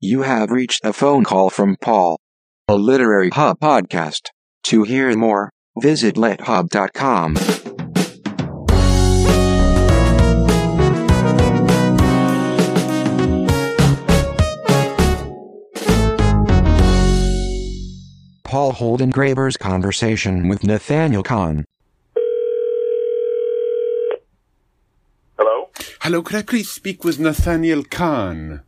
You have reached a phone call from Paul, a Literary Hub podcast. To hear more, visit lithub.com. Paul Holden Holdengraber's conversation with Nathaniel Kahn. Hello? Hello, could I please speak with Nathaniel Kahn?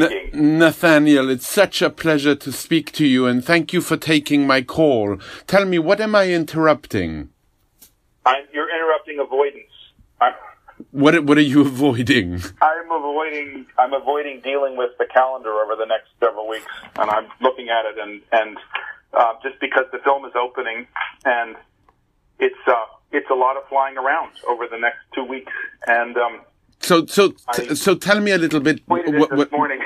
Speaking. Nathaniel, it's such a pleasure to speak to you and thank you for taking my call. Tell me, what am I interrupting? I'm, you're interrupting avoidance. I'm, What, what are you avoiding? I'm avoiding. I'm avoiding dealing with the calendar over the next several weeks, and I'm looking at it, and and uh, just because the film is opening, and it's uh, it's a lot of flying around over the next two weeks, and um, So, so, I- so tell me a little bit. what- morning.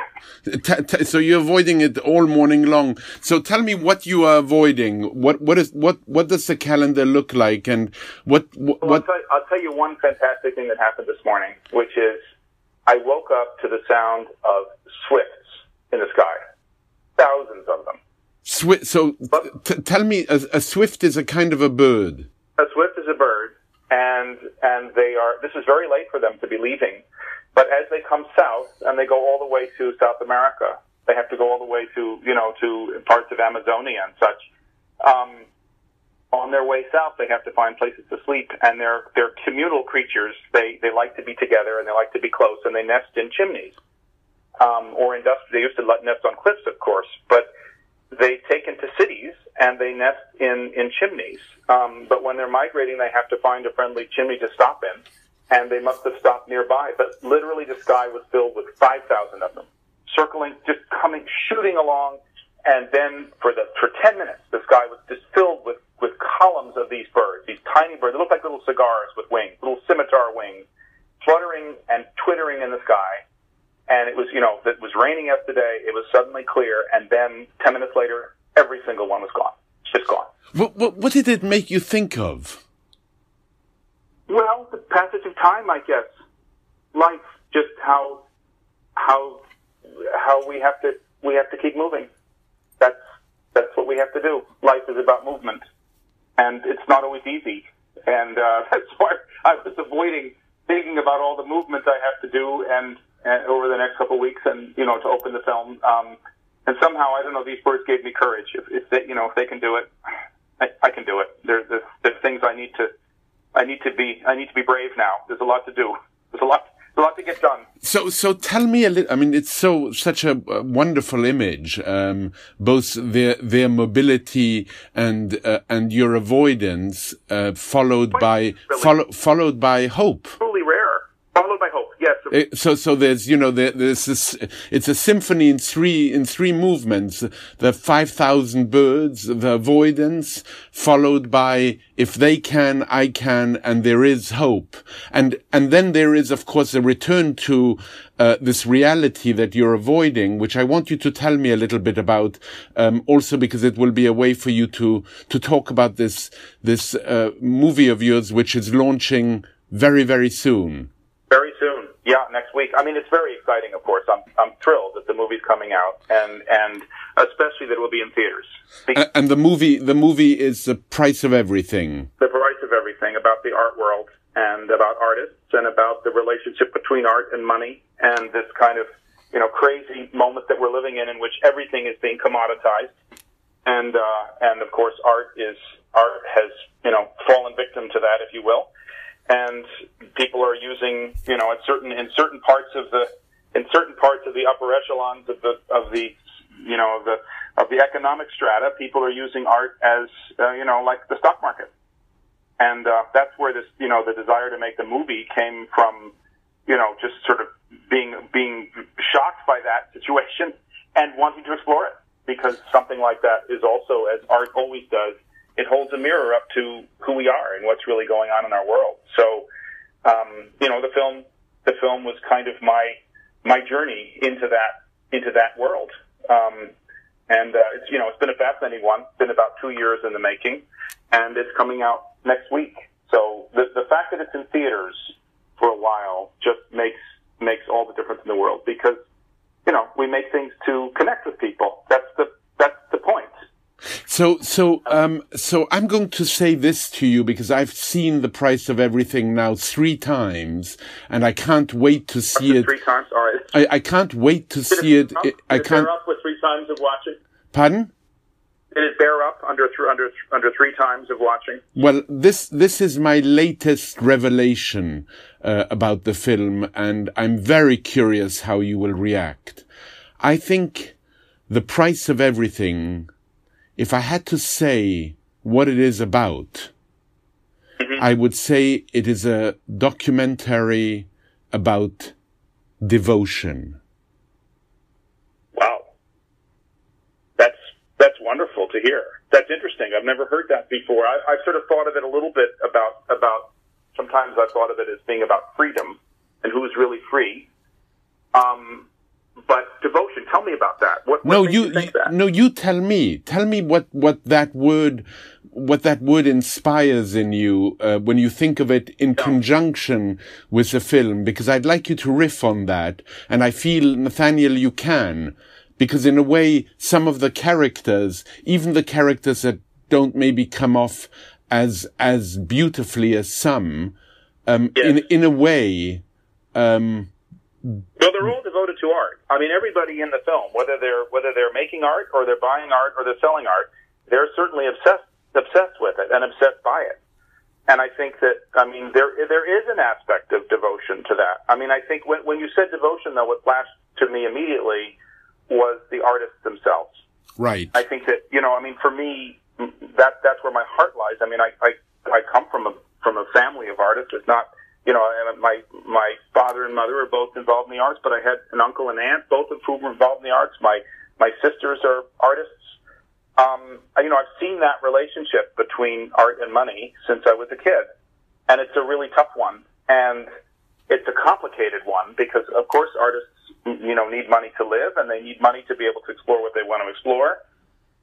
so you're avoiding it all morning long. So tell me what you are avoiding. What, what is, what, what does the calendar look like and what, what, Well, I'll, tell, I'll tell you one fantastic thing that happened this morning, which is I woke up to the sound of swifts in the sky, thousands of them. swi- so t- tell me, a, a swift is a kind of a bird. A swift and and they are. This is very late for them to be leaving, but as they come south and they go all the way to South America, they have to go all the way to you know to parts of Amazonia and such. Um, on their way south, they have to find places to sleep, and they're they're communal creatures. They they like to be together and they like to be close, and they nest in chimneys um, or industrial. They used to nest on cliffs, of course, but they take into cities and they nest in in chimneys. Um, but when they're migrating, they have to find a friendly chimney to stop in, and they must have stopped nearby. But literally, the sky was filled with five thousand of them, circling, just coming, shooting along, and then for the for ten minutes, the sky was just filled with with columns of these birds, these tiny birds. They look like little cigars with wings, little scimitar wings, fluttering and twittering in the sky and it was you know it was raining yesterday. It was suddenly clear, and then ten minutes later, every single one was gone, just gone. What, what, what did it make you think of? Well, the passage of time, I guess, life, just how how how we have to we have to keep moving. That's that's what we have to do. Life is about movement, and it's not always easy. And uh, that's why I was avoiding thinking about all the movement I have to do and, and over the next couple of weeks, and you know, to open the film. Um, and somehow, I don't know, these birds gave me courage. If, if they, you know, if they can do it, I, I can do it. There, there's, there's things I need to, I need to be, I need to be brave now. There's a lot to do. There's a lot, a lot to get done. So, so tell me a little. I mean, it's so such a, wonderful image. Um, both their their mobility and uh, and your avoidance, uh, followed by really. follow, followed by hope. Truly rare. Followed by hope. Yes. Uh, So, so there's you know there, there's this. It's a symphony in three in three movements. The five thousand birds, the avoidance, followed by if they can, I can, and there is hope. And and then there is of course a return to uh, this reality that you're avoiding, which I want you to tell me a little bit about. Um, also because it will be a way for you to to talk about this this uh, movie of yours, which is launching very very soon. Yeah, next week. I mean, it's very exciting. Of course, I'm I'm thrilled that the movie's coming out, and and especially that it will be in theaters. And the movie, the movie is the price of everything. the price of everything about the art world and about artists and about the relationship between art and money and this kind of you know crazy moment that we're living in in which everything is being commoditized and uh, and of course art is art has you know fallen victim to that if you will and people are using you know at certain in certain parts of the in certain parts of the upper echelons of the of the you know of the of the economic strata people are using art as uh, you know like the stock market. And uh, that's where this, you know, the desire to make the movie came from, you know, just sort of being being shocked by that situation and wanting to explore it because something like that is also, as art always does, it holds a mirror up to who we are and what's really going on in our world. So, um, you know, the film, the film was kind of my my journey into that into that world. Um, and uh, it's you know it's been a fascinating one. It's been about two years in the making, and it's coming out next week. So the the fact that it's in theaters for a while just makes makes all the difference in the world because, you know, we make things to connect with people. That's the. So, so, um, so I'm going to say this to you because I've seen the price of everything now three times, and I can't wait to see it. Three times, all right. I, I can't wait to see it. Up? I- Did can't. up with three times of watching? Pardon? Did it bear up under th- under under three times of watching? Well, this this is my latest revelation uh, about the film, and I'm very curious how you will react. I think the price of everything. If I had to say what it is about, I would say it is a documentary about devotion. Wow, that's that's wonderful to hear. That's interesting. I've never heard that before. I, I've sort of thought of it a little bit about about. Sometimes I've thought of it as being about freedom and who's really free. Um, but devotion. Tell me about that. What, what No, you, you think you- that? no, you tell me. Tell me what, what that word, what that word inspires in you, uh, when you think of it in conjunction with the film, because I'd like you to riff on that. And I feel, Nathaniel, you can. Because in a way, some of the characters, even the characters that don't maybe come off as, as beautifully as some, um, in, in a way, um, Well, they're all devoted to art. I mean, everybody in the film, whether they're whether they're making art or they're buying art or they're selling art, they're certainly obsessed obsessed with it and obsessed by it. And I think that I mean there there is an aspect of devotion to that. I mean, I think when when you said devotion, though, what flashed to me immediately was the artists themselves. right. I think that you know, I mean, for me, that that's where my heart lies. I mean, I I, I come from a from a family of artists. It's not you know, my my father and mother are both involved in the arts, but I had an uncle and aunt, both of whom were involved in the arts. My my sisters are artists. Um, you know, I've seen that relationship between art and money since I was a kid, and it's a really tough one, and it's a complicated one because, of course, artists you know need money to live, and they need money to be able to explore what they want to explore,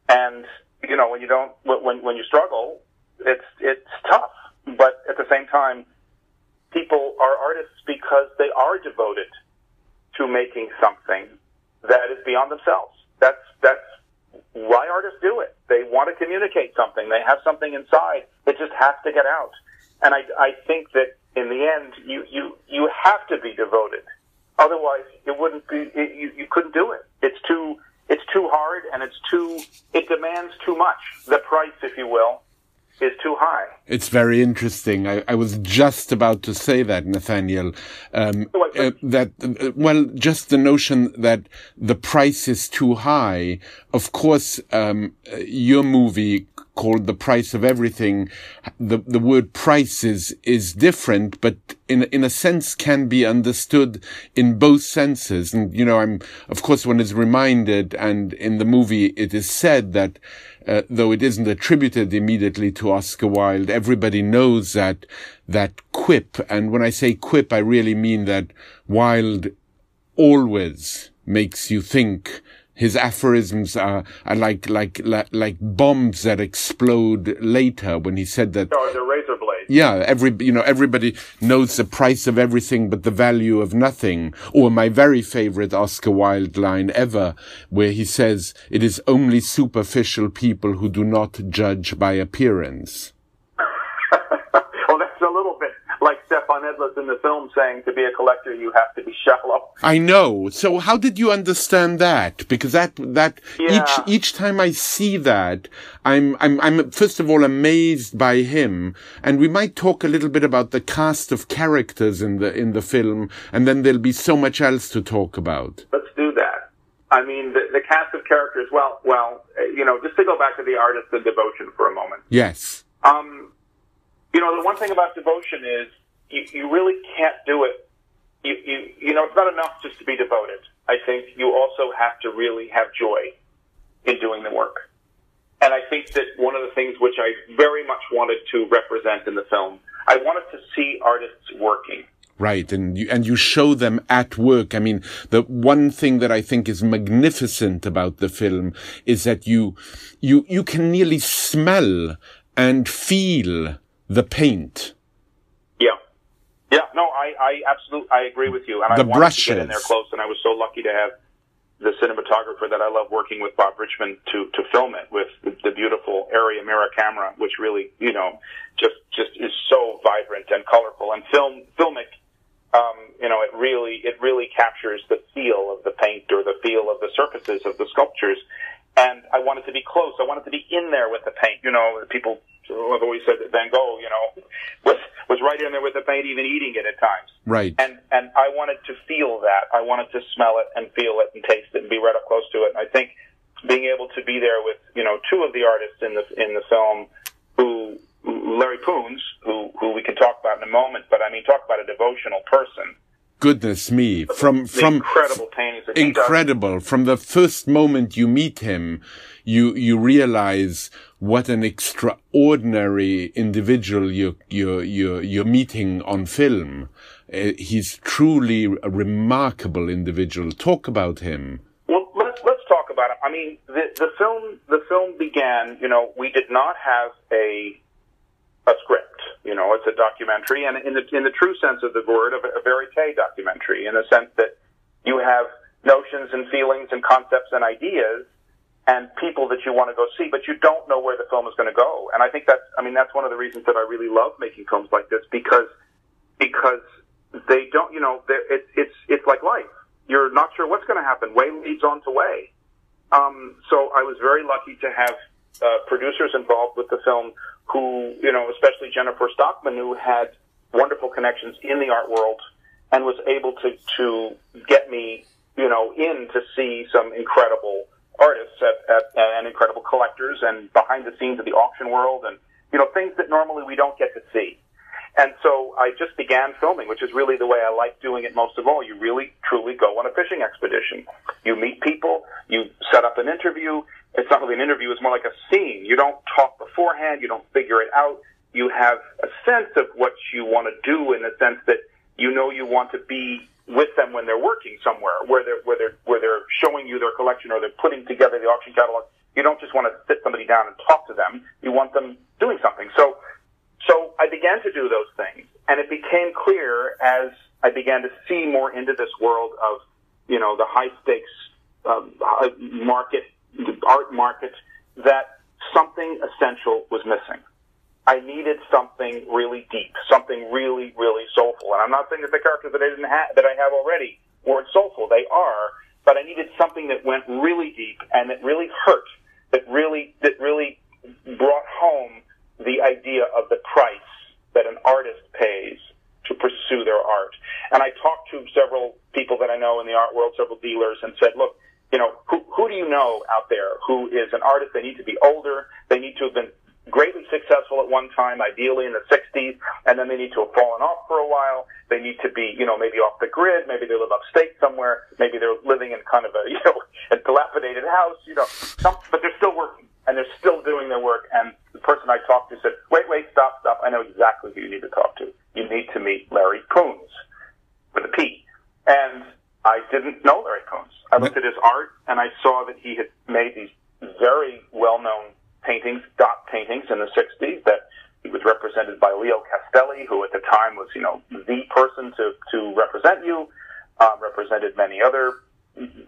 and you know when you don't when when you struggle, it's it's tough, but at the same time, people are artists because they are devoted to making something that is beyond themselves. That's that's why artists do it. They want to communicate something. They have something inside that just has to get out. And I, I think that in the end, you, you, you have to be devoted. Otherwise, it wouldn't be, it, you, you couldn't do it. It's too, it's too hard and it's too, it demands too much. The price, if you will, is too high. It's very interesting. I, I was just about to say that, Nathaniel. Um, uh, that uh, well, just the notion that the price is too high. Of course, um, your movie called "The Price of Everything," the the word "price" is is different, but in in a sense can be understood in both senses. And you know, I'm of course one is reminded, and in the movie it is said that uh, though it isn't attributed immediately to Oscar Wilde, everybody knows that that quip. And when I say quip, I really mean that Wilde always makes you think. His aphorisms are, are like, like, like, bombs that explode later when he said that Or blade. yeah, every you know everybody knows the price of everything but the value of nothing. Or my very favorite Oscar Wilde line ever, where he says, "It is only superficial people who do not judge by appearance." well, that's a little bit Edlis in the film saying to be a collector, you have to be shallow. I know. So how did you understand that? Because that that Yeah. each each time I see that, I'm I'm I'm first of all amazed by him, and we might talk a little bit about the cast of characters in the in the film, and then there'll be so much else to talk about. Let's do that. I mean, the, the cast of characters. Well, well, you know, just to go back to the artist and devotion for a moment. Yes. Um, you know, the one thing about devotion is you, you really can't do it. You, you, you know, it's not enough just to be devoted. I think you also have to really have joy in doing the work. And I think that one of the things which I very much wanted to represent in the film, I wanted to see artists working. Right, and you, and you show them at work. I mean, the one thing that I think is magnificent about the film is that you, you, you can nearly smell and feel the paint. Yeah. No, I, I absolutely I agree with you, and The I wanted brushes. to get in there close, and I was so lucky to have the cinematographer that I love working with, Bob Richmond, to to film it with the, the beautiful ARRI Amira camera, which really, you know, just just is so vibrant and colorful, and film filmic. Um, you know, it really it really captures the feel of the paint or the feel of the surfaces of the sculptures. And I wanted to be close. I wanted to be in there with the paint. You know, people have always said that Van Gogh, you know, was was right in there with the paint, even eating it at times. Right. And and I wanted to feel that. I wanted to smell it and feel it and taste it and be right up close to it. And I think being able to be there with you know two of the artists in the in the film who Larry Poons, who who we can talk about in a moment, but I mean talk about a devotional person. Goodness me. From, from, incredible paintings that incredible. From the first moment you meet him, you, you realize what an extraordinary individual you're, you're, you're, you're meeting on film. Uh, he's truly a remarkable individual. Talk about him. Well, let's let's talk about it. I mean, the the film the film began. You know, we did not have a a script. You know, it's a documentary, and in the in the true sense of the word, a, verite documentary, in the sense that you have notions and feelings and concepts and ideas and people that you want to go see, but you don't know where the film is going to go. And I think that's, I mean, that's one of the reasons that I really love making films like this because because they don't, you know, it's it's it's like life. You're not sure what's going to happen. Way leads on to way. Um, so I was very lucky to have uh, producers involved with the film who, you know, especially Jennifer Stockman, who had wonderful connections in the art world and was able to to get me, you know, in to see some incredible artists at, at, and incredible collectors and behind the scenes of the auction world and you know things that normally we don't get to see. And so I just began filming, which is really the way I like doing it most of all. You really, truly go on a fishing expedition. You meet people, you set up an interview. It's not really an interview, it's more like a scene. You don't talk beforehand, you don't figure it out. You have a sense of what you want to do in the sense that you know you want to be with them when they're working somewhere, where they're, where they're, where they're showing you their collection or they're putting together the auction catalog. You don't just want to sit somebody down and talk to them. You want them doing something. So, so I began to do those things, and it became clear as I began to see more into this world of, you know, the high stakes um, market, the art market, that something essential was missing. I needed something really deep, something really, really soulful. And I'm not saying that the characters that I didn't have, that I have already weren't soulful. They are, but I needed something that went really deep and that really hurt, that really, that really brought home the idea of the price that an artist pays to pursue their art. And I talked to several people that I know in the art world, several dealers, and said, look, you know, who, who do you know out there who is an artist? They need to be older. They need to have been greatly successful at one time, ideally in the 60s, and then they need to have fallen off for a while. They need to be, you know, maybe off the grid. Maybe they live upstate somewhere. Maybe they're living in kind of a, you know, a dilapidated house, you know, some, but they're still working and they're still doing their work. And the person I talked to said, wait, wait, stop, stop. I know exactly who you need to talk to. You need to meet Larry Poons with a P. And I didn't know Larry Poons. I looked at his art and I saw that he had made these very well-known paintings, dot paintings in the 60s that he was represented by Leo Castelli, who at the time was, you know, the person to, to represent you, um, represented many other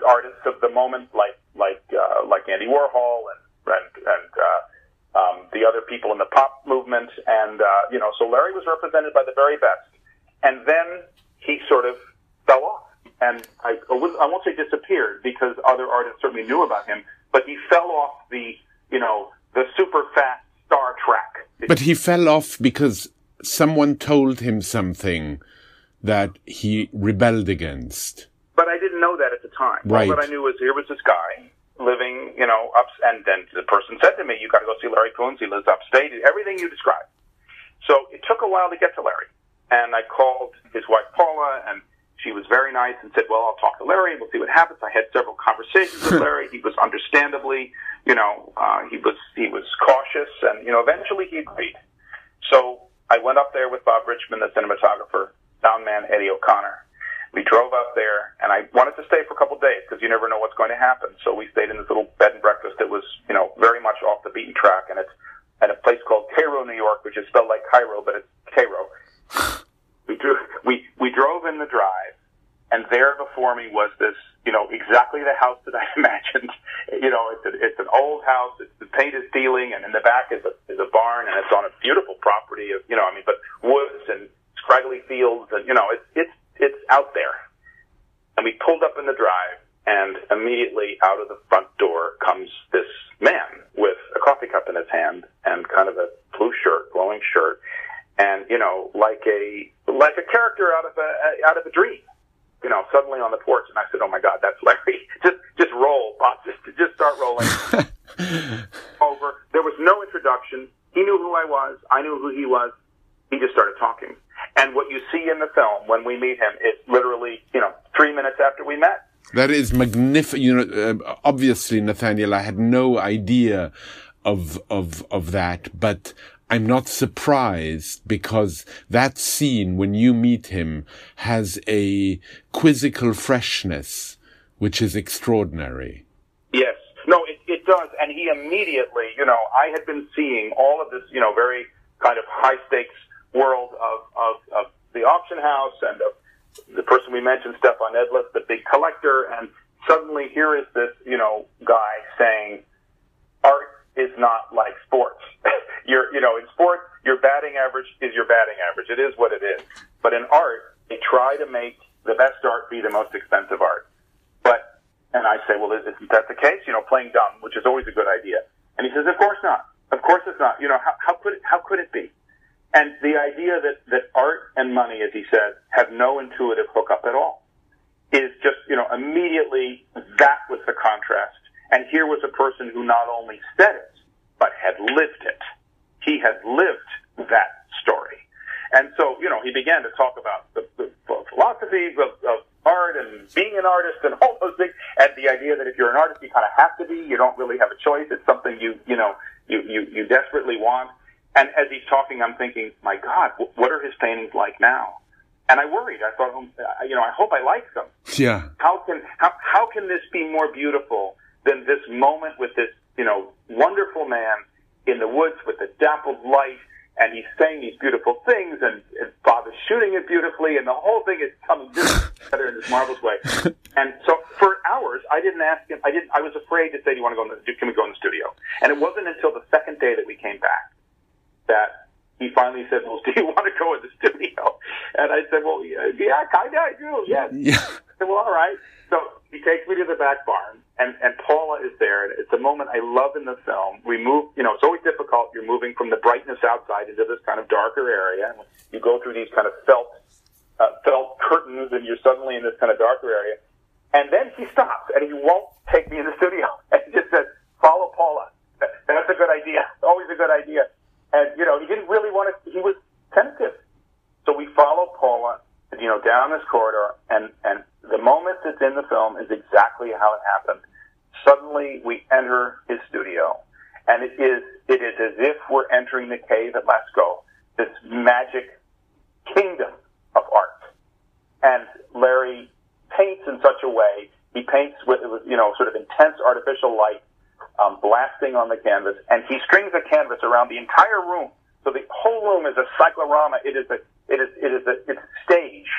artists of the moment, like, like, uh, like Andy Warhol and, and, and, uh, um, the other people in the pop movement. And, uh, you know, so Larry was represented by the very best. And then he sort of fell off. And I, I I won't say disappeared because other artists certainly knew about him, but he fell off the, you know, the super fast Star Trek. But he fell off because someone told him something that he rebelled against. But I didn't know that at the time. Right. All that I knew was here was this guy living, you know, up, and then the person said to me, "You got to go see Larry Poons. He lives upstate. Everything you described." So it took a while to get to Larry, and I called his wife Paula, and she was very nice and said, "Well, I'll talk to Larry and we'll see what happens." I had several conversations with Larry. He was understandably, you know, uh, he was he was cautious, and you know, eventually he agreed. So I went up there with Bob Richmond, the cinematographer, sound man Eddie O'Connor. We drove up there, and I wanted to stay for a couple of days because you never know what's going to happen. So we stayed in this little bed and breakfast that was, you know, very much off the beaten track, and it's at a place called Cairo, New York, which is spelled like Cairo, but it's Cairo. We drew, we we drove in the drive, and there before me was this, you know, exactly the house that I imagined. You know, it's a, it's an old house. It's the paint is peeling, and in the back is a is a barn, and it's on a beautiful property of, you know, I mean, but woods and scraggly fields, and you know, it's it's it's out there. And we pulled up in the drive, and immediately out of the front door comes this man with a coffee cup in his hand and kind of a blue shirt, glowing shirt, and you know, like a like a character out of a out of a dream. You know, suddenly on the porch, and I said, "Oh my God, that's Larry! just just roll, Bob. Just just start rolling." Over. There was no introduction. He knew who I was. I knew who he was. He just started talking. And what you see in the film when we meet him is literally, you know, three minutes after we met. That is magnificent. You know, uh, obviously, Nathaniel, I had no idea of of of that, but I'm not surprised because that scene when you meet him has a quizzical freshness, which is extraordinary. Yes. No, it, it does. And he immediately, you know, I had been seeing all of this, you know, very kind of high stakes world of, of, of the auction house and of the person we mentioned, Stefan Edlis, the big collector. And suddenly here is this, you know, guy saying, art is not like sports. you're, you know, in sports, your batting average is your batting average. It is what it is. But in art, they try to make the best art be the most expensive art. But, and I say, well, isn't that the case? You know, playing dumb, which is always a good idea. And he says, of course not. Of course it's not. You know, how, how could it, how could it be? And the idea that, that art and money, as he said, have no intuitive hookup at all is just, you know, immediately that was the contrast and here was a person who not only said it, but had lived it. He had lived that story. And so, you know, he began to talk about the, the philosophy of, of art and being an artist and all those things, and the idea that if you're an artist, you kind of have to be. You don't really have a choice. It's something you, you know, you, you, you desperately want. And as he's talking, I'm thinking, my God, what are his paintings like now? And I worried. I thought, oh, you know, I hope I like them. Yeah. How can how how can this be more beautiful than this moment with this, you know, wonderful man in the woods with the dappled light, and he's saying these beautiful things, and, and Bob is shooting it beautifully, and the whole thing is coming together in this marvelous way. And so for hours, I didn't ask him. I didn't. I was afraid to say, "Do you want to go in the? Can we go in the studio?" And it wasn't until the second day that we came back that he finally said, "Well, do you want to go in the studio?" And I said, "Well, yeah, yeah kind of, I do, yes." Yeah. I said, "Well, all right." So he takes me to the back barn, and, and Paula is there. And it's a moment I love in the film. We move, you know, it's always difficult. You're moving from the brightness outside into this kind of darker area. And you go through these kind of felt, uh, felt curtains, and you're suddenly in this kind of darker area. And then he stops, and he won't take me in the studio. And he just says, follow Paula. That's a good idea. Always a good idea. And, you know, he didn't really want to, he was tentative. So we follow Paula, you know, down this corridor, and, and the moment that's in the film is exactly how it happened. Suddenly we enter his studio and it is, it is as if we're entering the cave at Lascaux, this magic kingdom of art. And Larry paints in such a way, he paints with, you know, sort of intense artificial light, um, blasting on the canvas, and he strings a canvas around the entire room. So the whole room is a cyclorama. It is a, it is, it is a, it's stage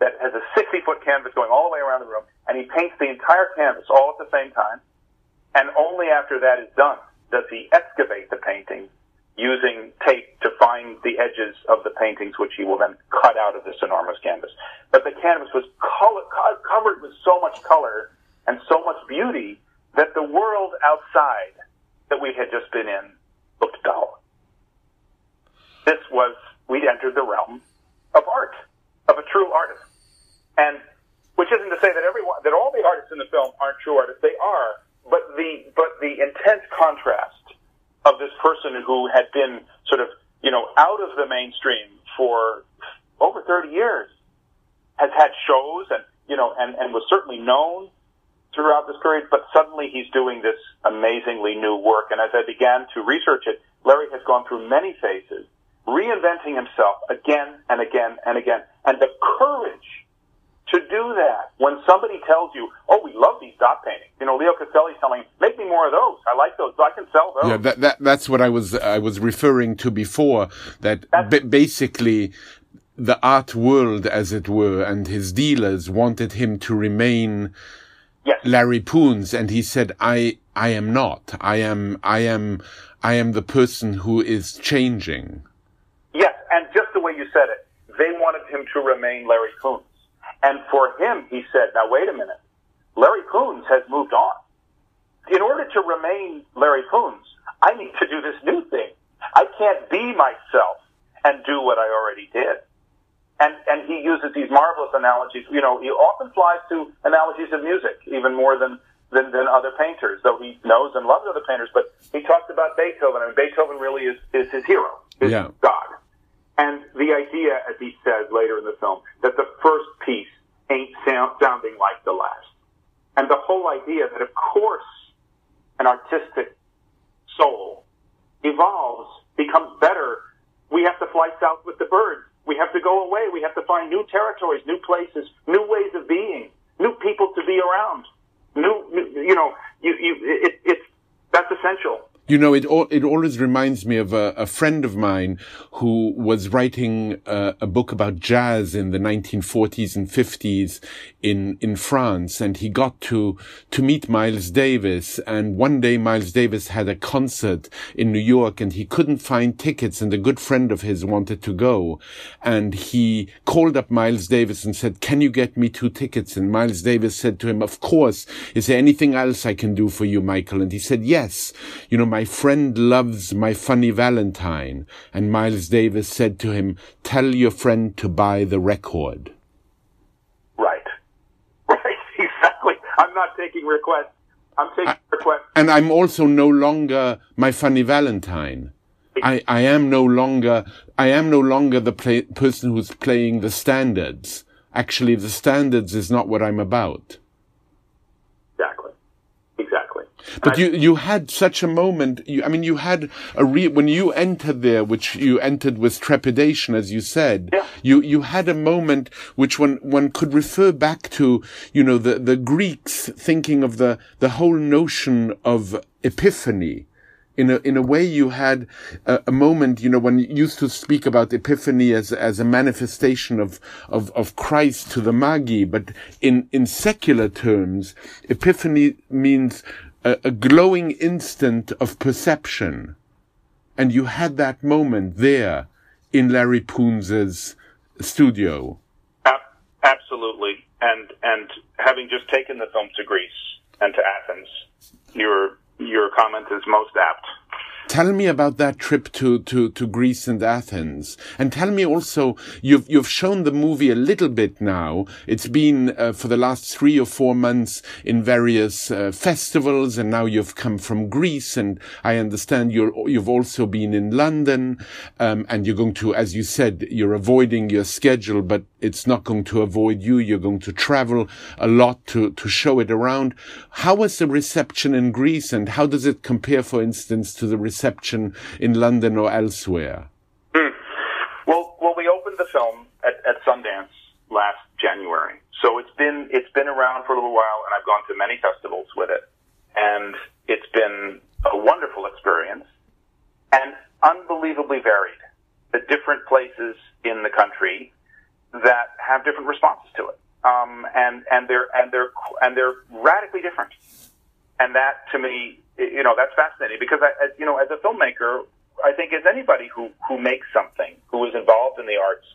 that has a 60 foot canvas going all the way around the room, and he paints the entire canvas all at the same time. And only after that is done does he excavate the painting using tape to find the edges of the paintings, which he will then cut out of this enormous canvas. But the canvas was color, covered with so much color and so much beauty that the world outside that we had just been in looked dull. This was, we'd entered the realm of art, of a true artist. And which isn't to say that everyone, that all the artists in the film aren't true artists. They are, but the but the intense contrast of this person who had been sort of you know out of the mainstream for over 30 years has had shows and you know and and was certainly known throughout this period, but suddenly he's doing this amazingly new work. And as I began to research it, Larry has gone through many phases, reinventing himself again and again and again. And the courage to do that when somebody tells you, "Oh, we love these dot paintings," you know, Leo Castelli's telling, "Make me more of those. I like those. So I can sell those." Yeah, that, that that's what I was I was referring to before. That b- basically the art world, as it were, and his dealers wanted him to remain Yes. Larry Poons, and he said, "I, I am not. I am, I am, I am the person who is changing." Yes, and just the way you said it, they wanted him to remain Larry Poons. And for him, he said, now wait a minute. Larry Poons has moved on. In order to remain Larry Poons, I need to do this new thing. I can't be myself and do what I already did. And, and he uses these marvelous analogies. You know, he often flies to analogies of music, even more than, than, than other painters, though he knows and loves other painters. But he talks about Beethoven. I mean, Beethoven really is, is his hero, his Yeah. God. And the idea, as he says later in the film, that the first piece ain't sound, sounding like the last. And the whole idea that, of course, an artistic soul evolves, becomes better. We have to fly south with the birds. We have to go away. We have to find new territories, new places, new ways of being, new people to be around. New, new you know, you, you, it, it's, that's essential. You know, it it always reminds me of a, a friend of mine who was writing uh, a book about jazz in the 1940s and 50s in, in France. And he got to, to meet Miles Davis. And one day Miles Davis had a concert in New York and he couldn't find tickets. And a good friend of his wanted to go. And he called up Miles Davis and said, can you get me two tickets? And Miles Davis said to him, of course. Is there anything else I can do for you, Michael? And he said, yes. You know, my friend loves my funny Valentine. And Miles Davis said to him, tell your friend to buy the record. Right. Right. Exactly. I'm not taking requests. I'm taking requests. And I'm also no longer my funny Valentine. I, I am no longer, I am no longer the play, person who's playing the standards. Actually, the standards is not what I'm about. Exactly. But you, you had such a moment. You, I mean, you had a re, when you entered there, which you entered with trepidation, as you said, Yeah. you, you had a moment which one, one could refer back to, you know, the, the Greeks thinking of the, the whole notion of epiphany. In a, in a way, you had a, a moment, you know, when you used to speak about epiphany as, as a manifestation of, of, of Christ to the Magi, but in, in secular terms, epiphany means a, a glowing instant of perception. And you had that moment there in Larry Poons's studio. Absolutely. And and having just taken the film to Greece and to Athens, your your comment is most apt. Tell me about that trip to, to, to Greece and Athens. And tell me also, you've, you've shown the movie a little bit now. It's been uh, for the last three or four months in various uh, festivals and now you've come from Greece and I understand you're, you've also been in London. Um, and you're going to, as you said, you're avoiding your schedule, but it's not going to avoid you. You're going to travel a lot to, to show it around. How was the reception in Greece and how does it compare, for instance, to the reception in London or elsewhere? Well, well, we opened the film at, at Sundance last January, so it's been it's been around for a little while, and I've gone to many festivals with it, and it's been a wonderful experience and unbelievably varied. The different places in the country that have different responses to it, um, and and they're and they're and they're radically different. And that, to me, you know, that's fascinating because, I, as, you know, as a filmmaker, I think as anybody who who makes something, who is involved in the arts,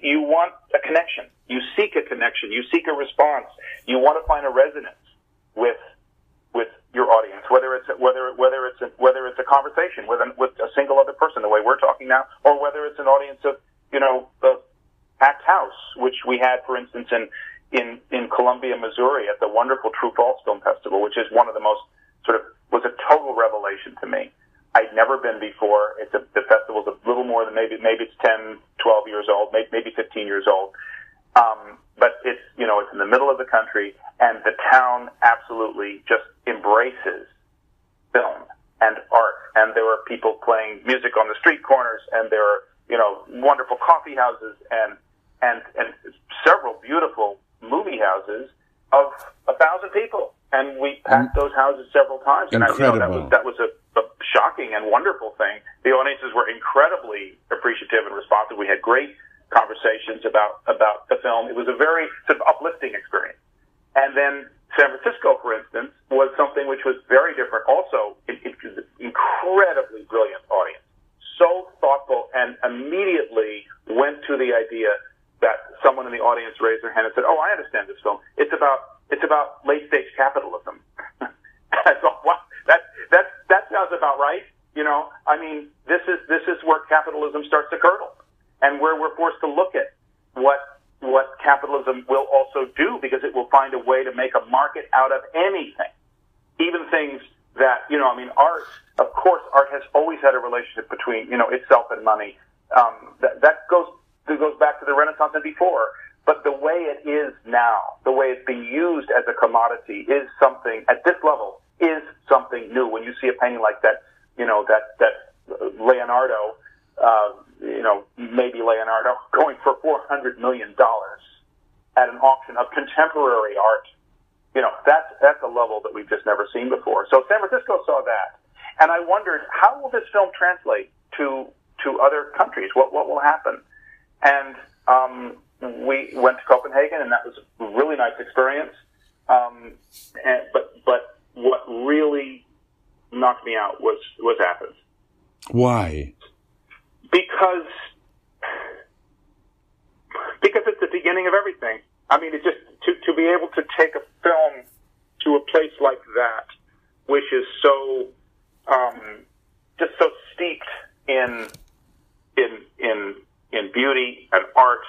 you want a connection. You seek a connection. You seek a response. You want to find a resonance with with your audience, whether it's whether whether it's a, whether it's a conversation with an, with a single other person, the way we're talking now, or whether it's an audience of you know the packed house, which we had, for instance, in in in Columbia, Missouri, at the wonderful True/False Film Festival, which is one of the most sort of was a total revelation to me. I'd never been before. It's a, the festival's a little more than maybe maybe it's 10, 12 years old, maybe, maybe 15 years old. Um, but it's you know it's in the middle of the country, and the town absolutely just embraces film and art. And there are people playing music on the street corners, and there are you know wonderful coffee houses and and and several beautiful movie houses of a thousand people. And we packed those houses several times, and I, you know, that was that was a, a shocking and wonderful thing. The audiences were incredibly appreciative and responsive. We had great conversations about about the film. It was a very sort of uplifting experience. And then San Francisco, for instance, was something which was very different. Also, it, it was an incredibly brilliant audience, so thoughtful, and immediately went to the idea that someone in the audience raised their hand and said, "Oh, I understand this film. It's about it's about late stage capitalism." I thought, "Wow, that that that sounds about right." You know, I mean, this is this is where capitalism starts to curdle, and where we're forced to look at what what capitalism will also do because it will find a way to make a market out of anything, even things that you know. I mean, art. Of course, art has always had a relationship between you know itself and money. Um, that, that goes that goes back to the Renaissance and before. But the way it is now, the way it's being used as a commodity, is something at this level is something new. When you see a painting like that, you know that that Leonardo uh, you know, maybe Leonardo, going for $400 million at an auction of contemporary art. You know, that's, that's a level that we've just never seen before. So San Francisco saw that. And I wondered, how will this film translate to, to other countries? What, what will happen? And, um, we went to Copenhagen and that was a really nice experience. Um, and, but, but what really knocked me out was, was Athens. Why? because because it's the beginning of everything. I mean, it just to to be able to take a film to a place like that, which is so um, just so steeped in in in in beauty and art,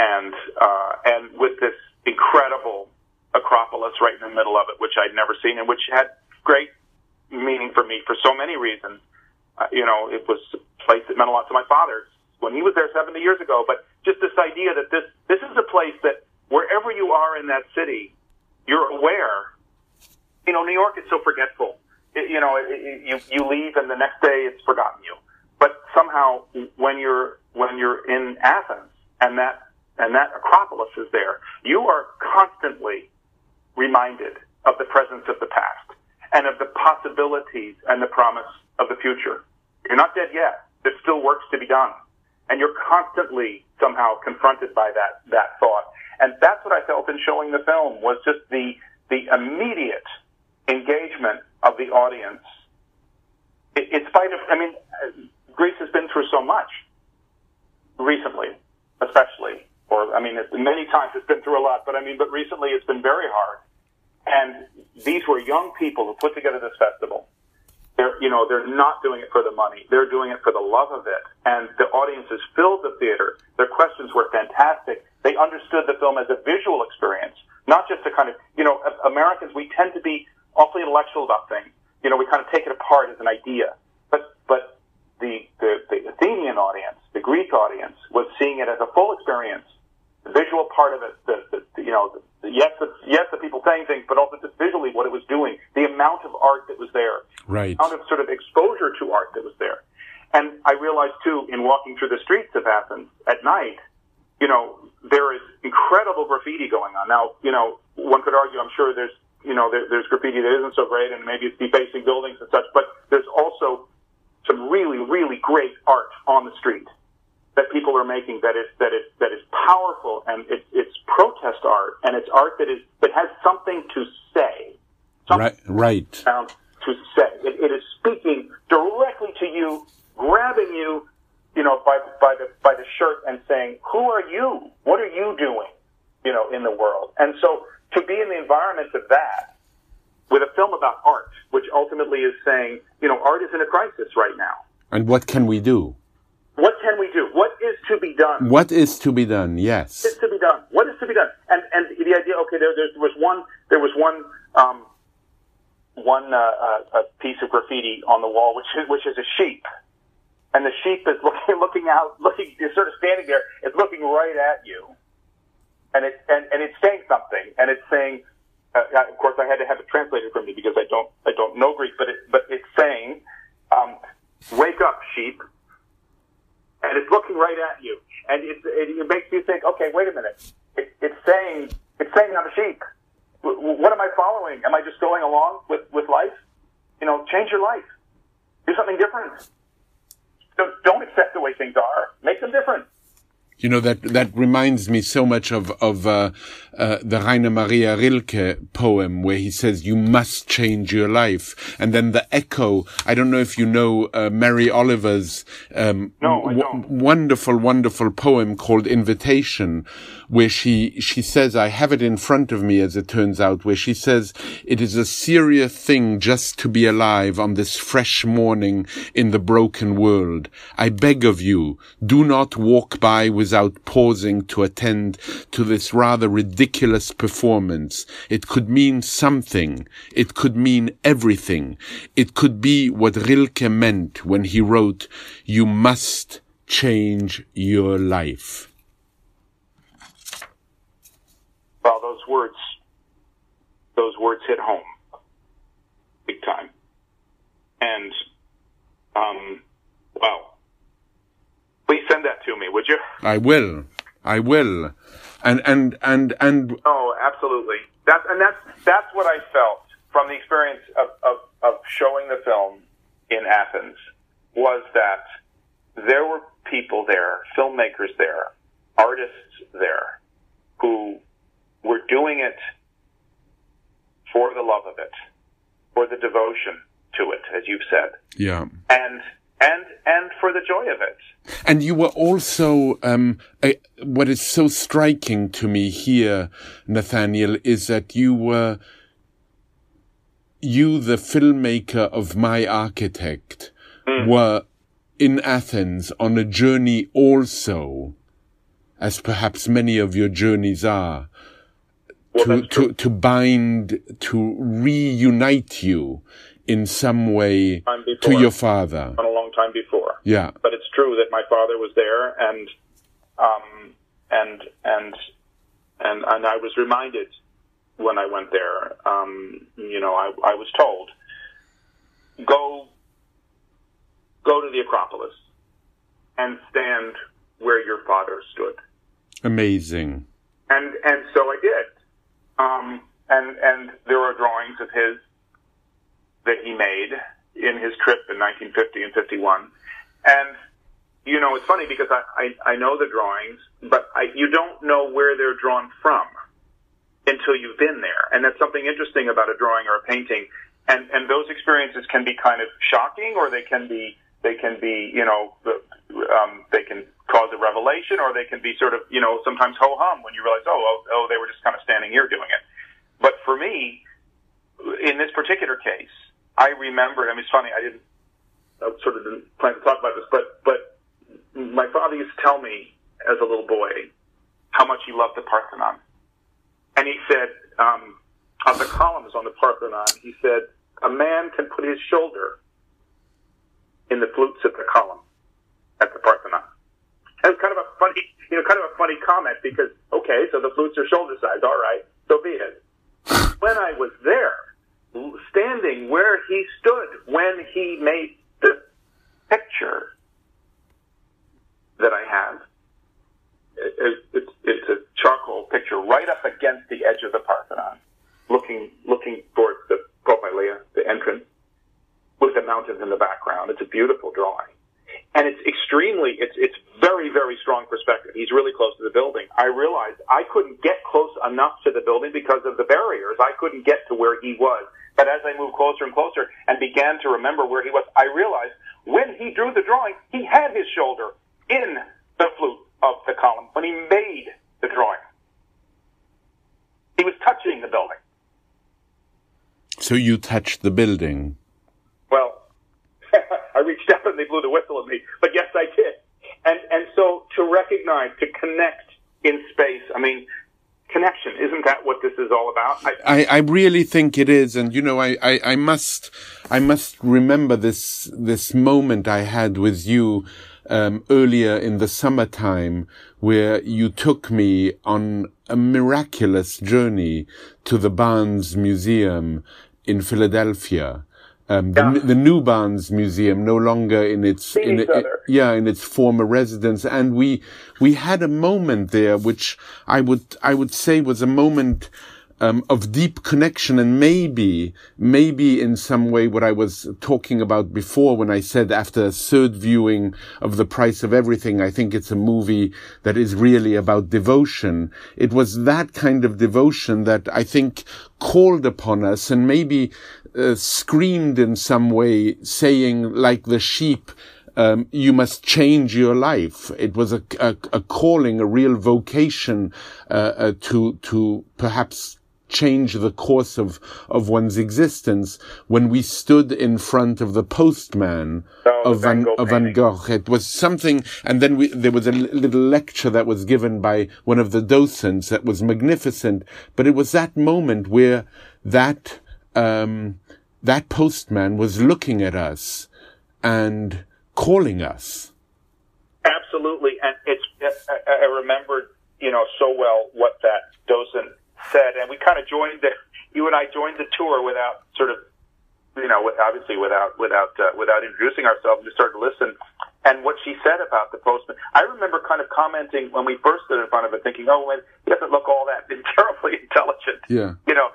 and uh, and with this incredible Acropolis right in the middle of it, which I'd never seen, and which had great meaning for me for so many reasons. Uh, you know, it was a place that meant a lot to my father when he was there 70 years ago. But just this idea that this this is a place that wherever you are in that city, you're aware. You know, New York is so forgetful. It, you know, it, it, you you leave and the next day it's forgotten you. But somehow, when you're when you're in Athens and that and that Acropolis is there, you are constantly reminded of the presence of the past and of the possibilities and the promise of the future. You're not dead yet. There's still works to be done. And you're constantly somehow confronted by that, that thought. And that's what I felt in showing the film was just the, the immediate engagement of the audience. In spite of, I mean, Greece has been through so much recently, especially, or I mean, many times it's been through a lot, but I mean, but recently it's been very hard. And these were young people who put together this festival they're, you know, they're not doing it for the money. They're doing it for the love of it. And the audiences filled the theater. Their questions were fantastic. They understood the film as a visual experience, not just a kind of, you know, Americans, we tend to be awfully intellectual about things. You know, we kind of take it apart as an idea. But, but the, the, the Athenian audience, the Greek audience was seeing it as a full experience. The visual part of it, the, the, you know, the, yes, the, yes, the people saying things, but also just visually what it was doing, the amount of art that was there, right. the amount of sort of exposure to art that was there. And I realized too, in walking through the streets of Athens at night, you know, there is incredible graffiti going on. Now, you know, one could argue, I'm sure there's, you know, there, there's graffiti that isn't so great and maybe it's defacing buildings and such, but there's also some really, really great art on the street that people are making that is that is that is powerful and it, it's protest art and it's art that is that has something to say. Something right. Right. To say it, it is speaking directly to you, grabbing you, you know, by by the by the shirt and saying, "Who are you? What are you doing?" You know, in the world. And so to be in the environment of that with a film about art, which ultimately is saying, you know, art is in a crisis right now. And what can we do? What can we do? What is to be done? What is to be done? Yes. What is to be done? What is to be done? And and the idea. Okay, there, there was one. There was one. Um, one uh, uh, piece of graffiti on the wall, which is which is a sheep, and the sheep is looking looking out, looking is sort of standing there. It's looking right at you, and it and, and it's saying something, and it's saying. Uh, of course, I had to have it translated for me because I don't I don't know Greek, but it but it's saying, um, "Wake up, sheep." And it's looking right at you, and it, it, makes you think, okay, wait a minute, it, it's saying it's saying I'm a sheep. What am I following? Am I just going along with with life? You know, change your life, do something different. Don't, don't accept the way things are. Make them different. You know that that reminds me so much of of uh, uh, the Rainer Maria Rilke poem where he says you must change your life, and then the echo. I don't know if you know uh, Mary Oliver's um, no, w- wonderful, wonderful poem called Invitation, where she she says I have it in front of me as it turns out, where she says it is a serious thing just to be alive on this fresh morning in the broken world. I beg of you, do not walk by without pausing to attend to this rather ridiculous performance. It could mean something. It could mean everything. It could be what Rilke meant when he wrote, you must change your life. Well, those words, those words hit home big time. And, um, well, Please send that to me, would you? I will. I will. And and and and. Oh, absolutely. That's and that's that's what I felt from the experience of, of, of showing the film in Athens was that there were people there, filmmakers there, artists there, who were doing it for the love of it, for the devotion to it, as you've said. Yeah. And and and for the joy of it. And you were also um, what is so striking to me here, Nathaniel, is that you were you, the filmmaker of My Architect, mm. were in Athens on a journey also, as perhaps many of your journeys are, well, to, to, to bind, to reunite you in some way to your father a long time before. Yeah. But it's true that my father was there, and um, and and and and I was reminded when I went there. Um, you know, I, I was told go go to the Acropolis and stand where your father stood. Amazing. And and so I did. Um, and and there are drawings of his that he made in his trip in 1950 and 51. And, you know, it's funny because I, I, I know the drawings, but I, you don't know where they're drawn from until you've been there. And that's something interesting about a drawing or a painting. And, and those experiences can be kind of shocking or they can be, they can be, you know, um, they can cause a revelation or they can be sort of, you know, sometimes ho hum when you realize, oh, oh, oh, they were just kind of standing here doing it. But for me, in this particular case, I remember. I mean, it's funny. I didn't. I sort of didn't plan to talk about this, but but my father used to tell me as a little boy how much he loved the Parthenon, and he said um, on the columns on the Parthenon, he said a man can put his shoulder in the flutes at the column at the Parthenon. And it's kind of a funny, you know, kind of a funny comment because okay, so the flutes are shoulder size, all right, so be it. When I was there standing where he stood when he made the picture that I have. it's, it's a charcoal picture right up against the edge of the Parthenon, looking looking towards the Propylaea, the entrance, with the mountains in the background. It's a beautiful drawing and it's extremely it's it's very very strong perspective. He's really close to the building. I realized I couldn't get close enough to the building because of the barriers. I couldn't get to where he was. But as I moved closer and closer and began to remember where he was, I realized when he drew the drawing, he had his shoulder in the flute of the column when he made the drawing. He was touching the building. So you touched the building. Well, I reached out and they blew the whistle at me. But yes, I did. And and so to recognize, to connect in space. I mean, connection. Isn't that what this is all about? I, I, I really think it is. And you know, I, I, I must, I must remember this, this moment I had with you, um, earlier in the summertime where you took me on a miraculous journey to the Barnes Museum in Philadelphia um, the, yeah. the, new Barnes Museum no longer in its in, it, yeah in its former residence, and we we had a moment there which I would I would say was a moment um, of deep connection and maybe, maybe in some way what I was talking about before when I said after a third viewing of The Price of Everything, I think it's a movie that is really about devotion. It was that kind of devotion that I think called upon us and maybe uh, screamed in some way saying like the sheep, um, you must change your life. It was a, a, a calling, a real vocation uh, uh, to to perhaps change the course of, of one's existence when we stood in front of the postman oh, of, Van, of Van Gogh. It was something, and then we, there was a little lecture that was given by one of the docents that was magnificent, but it was that moment where that, um, that postman was looking at us and calling us. Absolutely, and it's I remembered you know so well what that docent said, and we kind of joined the you and I joined the tour without sort of you know obviously without without uh, without introducing ourselves. We started to listen, and what she said about the postman, I remember kind of commenting when we first stood in front of it, thinking, oh, well, he doesn't look all that terribly intelligent, yeah, you know,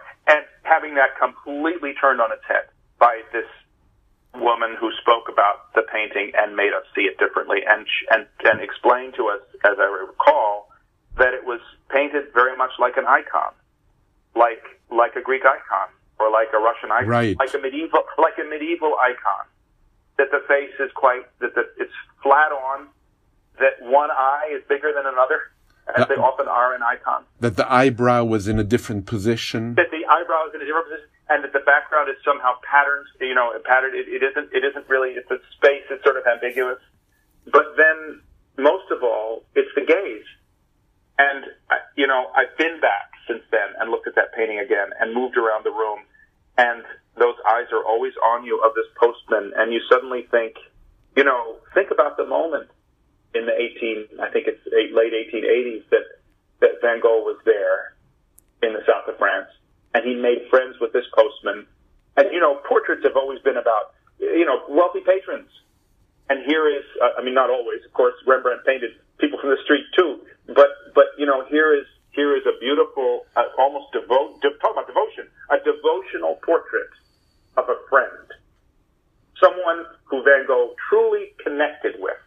having that completely turned on its head by this woman who spoke about the painting and made us see it differently and and and explained to us, as I recall, that it was painted very much like an icon, like like a Greek icon or like a Russian icon, right. like a medieval like a medieval icon. That the face is quite that the, it's flat on, that one eye is bigger than another, Uh, as they often are in icons. That the eyebrow was in a different position. That the eyebrow is in a different position and that the background is somehow patterned, you know, patterned. It, it isn't. It isn't really. It's a space. It's sort of ambiguous. But then, most of all, it's the gaze. And you know, I've been back since then and looked at that painting again and moved around the room, and those eyes are always on you of this postman, and you suddenly think, you know, think about the moment in the 18, I think it's late 1880s that that Van Gogh was there in the south of France and he made friends with this postman. And you know, portraits have always been about you know wealthy patrons. And here is, uh, I mean, not always, of course. Rembrandt painted people from the street too, but but you know, here is here is a beautiful, uh, almost devote. De- talk about devotion, a devotional portrait of a friend, someone who Van Gogh truly connected with.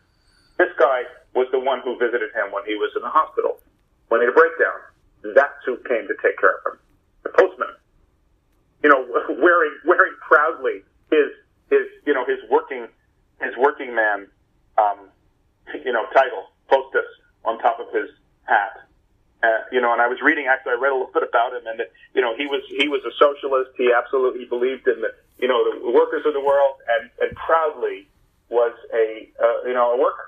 This guy was the one who visited him when he was in the hospital, when he had a breakdown. That's who came to take care of him the postman, you know, wearing wearing proudly his his you know his working his working man, um, you know, title postus on top of his hat. Uh, you know, and I was reading. Actually, I read a little bit about him, and that, you know, he was he was a socialist. He absolutely believed in the you know the workers of the world, and and proudly was a uh, you know a worker.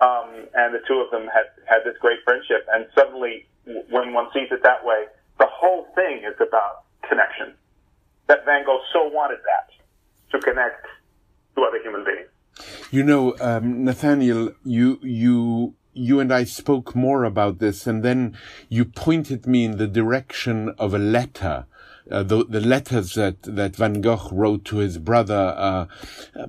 Um, and the two of them had had this great friendship, and suddenly, when one sees it that way, the whole thing is about connection. That Van Gogh so wanted that to connect to other human beings. You know, um, Nathaniel, you you you and I spoke more about this, and then you pointed me in the direction of a letter uh, the, the letters that, that Van Gogh wrote to his brother, are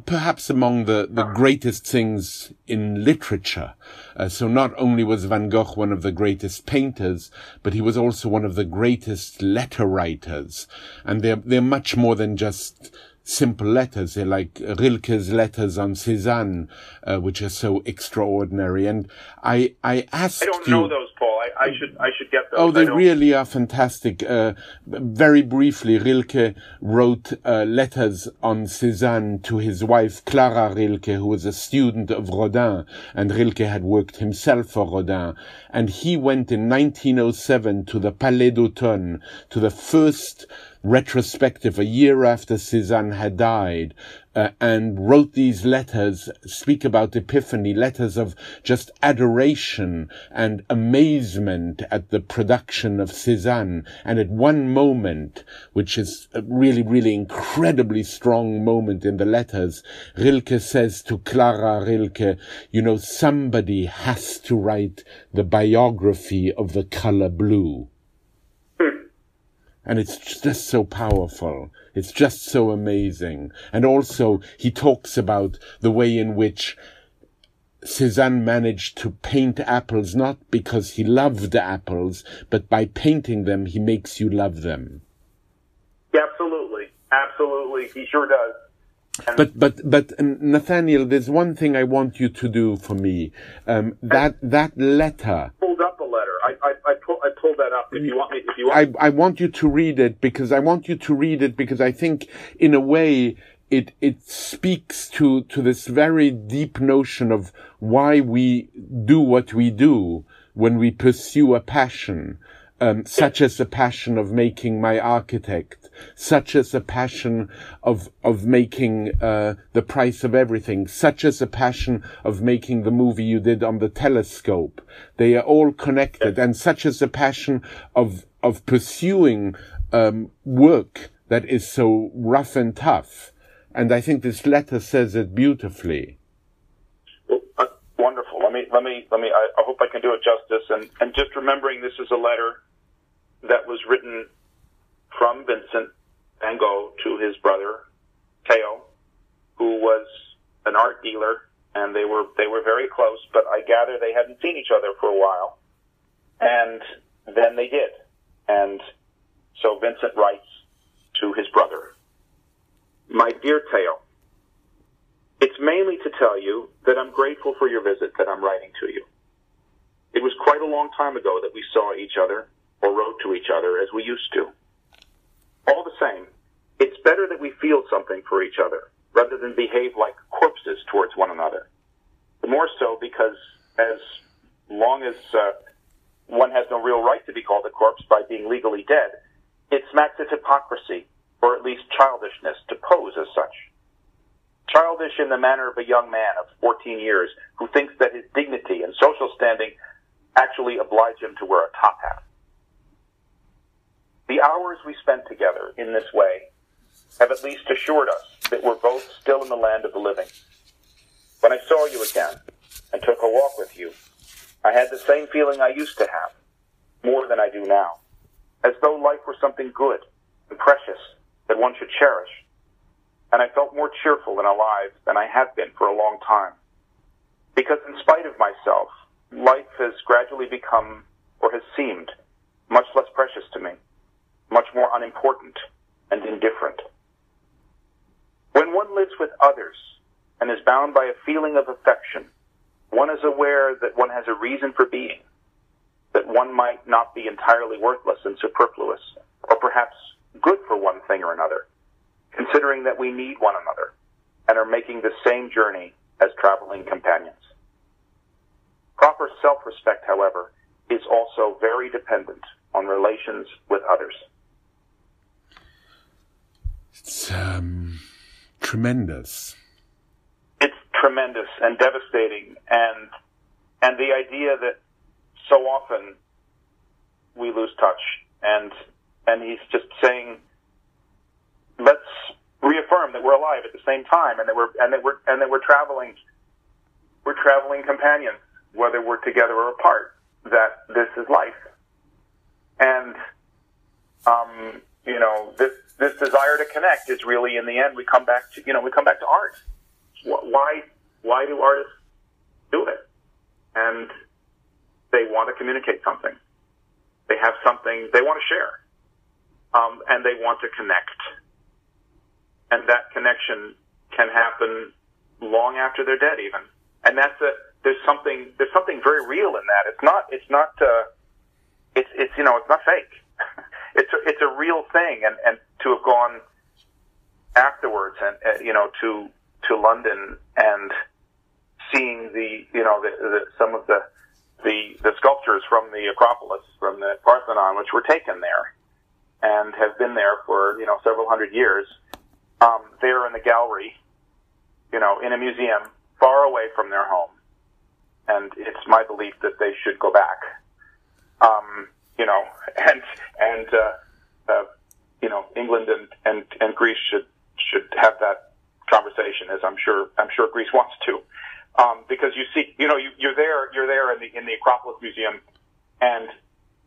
perhaps among the, the greatest things in literature. Uh, so not only was Van Gogh one of the greatest painters, but he was also one of the greatest letter writers. And they're, they're much more than just simple letters. Like Rilke's letters on Cézanne, uh, which are so extraordinary. And I, I asked I don't you, know those, Paul. I, I should, I should get those. Oh, they really are fantastic. Uh, very briefly, Rilke wrote uh, letters on Cézanne to his wife Clara Rilke, who was a student of Rodin, and Rilke had worked himself for Rodin. And he went in 1907 to the Palais d'Automne, to the first retrospective a year after Cézanne had died, uh, and wrote these letters, speak about Epiphany, letters of just adoration and amazement at the production of Cézanne. And at one moment, which is a really, really incredibly strong moment in the letters, Rilke says to Clara Rilke, you know, somebody has to write the biography of the color blue. And it's just so powerful. It's just so amazing. And also, he talks about the way in which Cézanne managed to paint apples not because he loved apples, but by painting them, he makes you love them. Absolutely, absolutely, he sure does. And but but but Nathaniel, there's one thing I want you to do for me. Um, that that letter. Pulled up a letter. I I, I, pull, I pulled that up. If you want me, if you want. I I want you to read it because I want you to read it because I think in a way it it speaks to to this very deep notion of why we do what we do when we pursue a passion um, such as the passion of making my architect, such as the passion of of making uh, the price of everything, such as the passion of making the movie you did on the telescope. They are all connected, and such as the passion of of pursuing um, work that is so rough and tough. And I think this letter says it beautifully. Uh, wonderful. Let me let me let me. I, I hope I can do it justice. And and just remembering this is a letter that was written from Vincent van Gogh to his brother Theo, who was an art dealer, and they were they were very close. But I gather they hadn't seen each other for a while, and then they did. And so Vincent writes to his brother, "My dear Theo." It's mainly to tell you that I'm grateful for your visit that I'm writing to you. It was quite a long time ago that we saw each other, or wrote to each other as we used to. All the same, it's better that we feel something for each other rather than behave like corpses towards one another. The more so because as long as uh, one has no real right to be called a corpse by being legally dead, it smacks of hypocrisy, or at least childishness, to pose as such. Childish in the manner of a young man of 14 years who thinks that his dignity and social standing actually oblige him to wear a top hat. The hours we spent together in this way have at least assured us that we're both still in the land of the living. When I saw you again and took a walk with you, I had the same feeling I used to have, more than I do now, as though life were something good and precious that one should cherish. And I felt more cheerful and alive than I have been for a long time. Because in spite of myself, life has gradually become, or has seemed, much less precious to me much more unimportant and indifferent. When one lives with others and is bound by a feeling of affection, one is aware that one has a reason for being, that one might not be entirely worthless and superfluous, or perhaps good for one thing or another, considering that we need one another and are making the same journey as traveling companions. Proper self-respect, however, is also very dependent on relations with others. It's um, tremendous. It's tremendous and devastating, and and the idea that so often we lose touch, and and he's just saying, let's reaffirm that we're alive at the same time, and that we're and that we're and that we're traveling, we're traveling companions, whether we're together or apart. That this is life, and um, you know this this desire to connect is really, in the end, we come back to, you know, we come back to art. Why, why do artists do it? And they want to communicate something. They have something they want to share. Um, and they want to connect. And that connection can happen long after they're dead even. And that's a, there's something, there's something very real in that. It's not, it's not, uh, it's, it's, you know, it's not fake. it's a, it's a real thing. And, and to have gone afterwards and, uh, you know, to, to London and seeing the, you know, the, the, some of the, the, the sculptures from the Acropolis, from the Parthenon, which were taken there and have been there for, you know, several hundred years, um, there in the gallery, you know, in a museum far away from their home. And it's my belief that they should go back. Um, you know, and, and, uh, uh, you know, England and, and, and Greece should, should have that conversation as I'm sure, I'm sure Greece wants to. Um, because you see, you know, you, you're there, you're there in the, in the Acropolis Museum and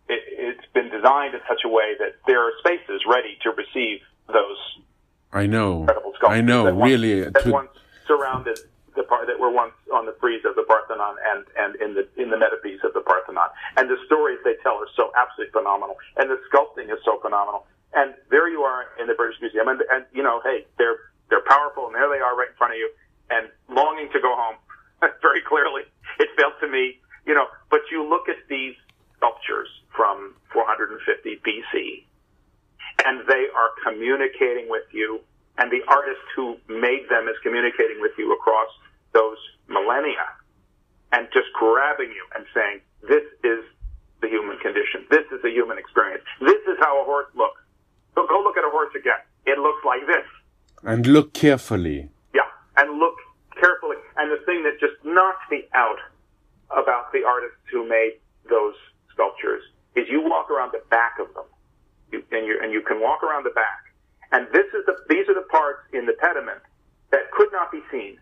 it, it's been designed in such a way that there are spaces ready to receive those I know. I know, really. That to... once surrounded the part that were once on the frieze of the Parthenon and and in the in the metopes of the Parthenon. And the stories they tell are so absolutely phenomenal, and the sculpting is so phenomenal. And there you are in the British Museum, and, and you know, hey, they're they're powerful, and there they are right in front of you, and longing to go home. Very clearly, it felt to me, you know. But you look at these sculptures from 450 BC, and they are communicating with you and the artist who made them is communicating with you across those millennia and just grabbing you and saying, this is the human condition. This is the human experience. This is how a horse looks. So go look at a horse again. It looks like this. And look carefully. Yeah, and look carefully. And the thing that just knocks me out about the artists who made those sculptures is you walk around the back of them, you, and you and you can walk around the back, and this is the, these are the parts in the pediment that could not be seen.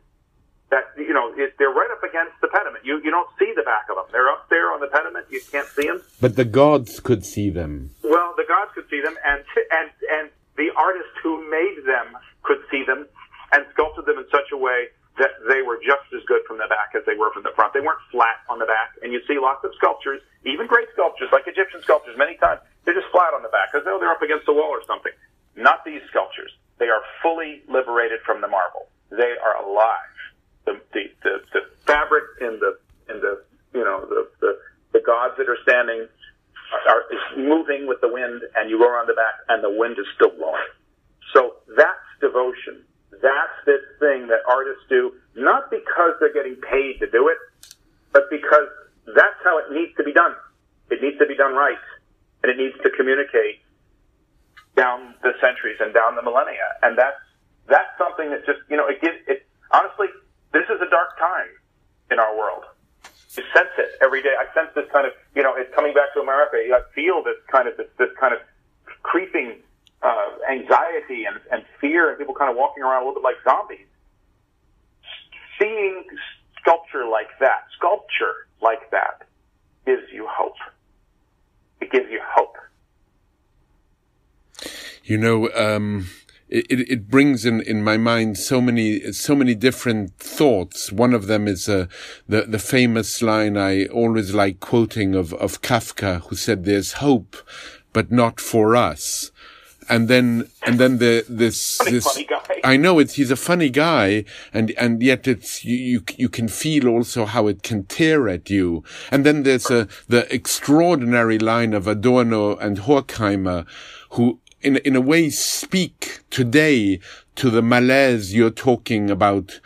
That, you know, it, they're right up against the pediment. You, you don't see the back of them. They're up there on the pediment. You can't see them. But the gods could see them. Well, the gods could see them and, and, and the artist who made them could see them and sculpted them in such a way that they were just as good from the back as they were from the front. They weren't flat on the back. And you see lots of sculptures, even great sculptures like Egyptian sculptures many times, they're just flat on the back because oh, they're up against the wall or something. Not these sculptures. They are fully liberated from the marble. They are alive. The, the, the, the fabric in the, in the, you know, the, the, the gods that are standing are, is moving with the wind and you go around the back and the wind is still blowing. So that's devotion. That's this thing that artists do, not because they're getting paid to do it, but because that's how it needs to be done. It needs to be done right. And it needs to communicate down the centuries and down the millennia. And that's, that's something that just, you know, it gives, it, honestly, this is a dark time in our world. You sense it every day. I sense this kind of, you know, it's coming back to America. I feel this kind of, this, this kind of creeping, uh, anxiety and, and fear and people kind of walking around a little bit like zombies. Seeing sculpture like that, sculpture like that gives you hope. It gives you hope. You know, um, it, it brings in, in my mind so many, so many different thoughts. One of them is, uh, the, the famous line I always like quoting of, of Kafka, who said, there's hope, but not for us. And then, and then the, this, funny, this, funny I know it's, he's a funny guy and, and yet it's, you, you, you can feel also how it can tear at you. And then there's a, the extraordinary line of Adorno and Horkheimer, who in, in a way speak today to the malaise you're talking about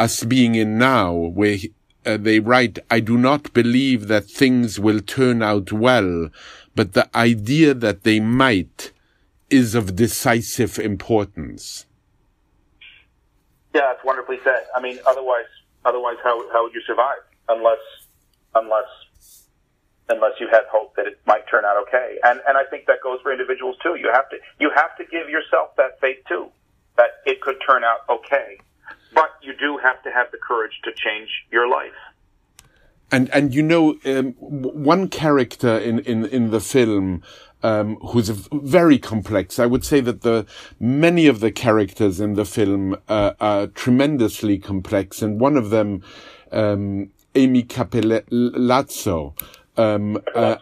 us being in now, where uh, they write, I do not believe that things will turn out well, but the idea that they might is of decisive importance. Yeah, it's wonderfully said. I mean, otherwise, otherwise, how how would you survive unless unless unless you had hope that it might turn out okay. And and I think that goes for individuals too. You have to you have to give yourself that faith too, that it could turn out okay. But you do have to have the courage to change your life. And and you know, um, one character in in in the film. Um, who's very complex. I would say that the many of the characters in the film uh, are tremendously complex, and one of them, um, Amy Cappellazzo, um, uh,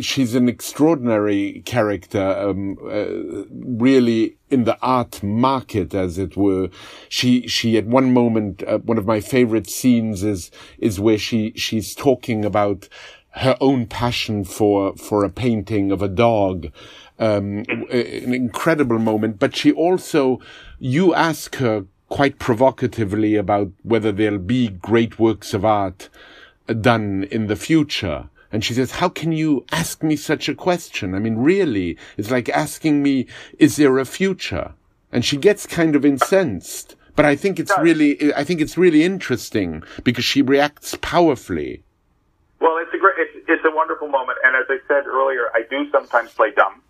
she's an extraordinary character, um, uh, really in the art market, as it were. She, she at one moment, uh, one of my favorite scenes is, is where she, she's talking about her own passion for, for a painting of a dog. Um, an incredible moment, but she also, you ask her quite provocatively about whether there'll be great works of art done in the future. And she says, how can you ask me such a question? I mean, really, it's like asking me, is there a future? And she gets kind of incensed. But I think it's really, I think it's really interesting because she reacts powerfully. Well, it's a great, it's, it's a wonderful moment. And as I said earlier, I do sometimes play dumb,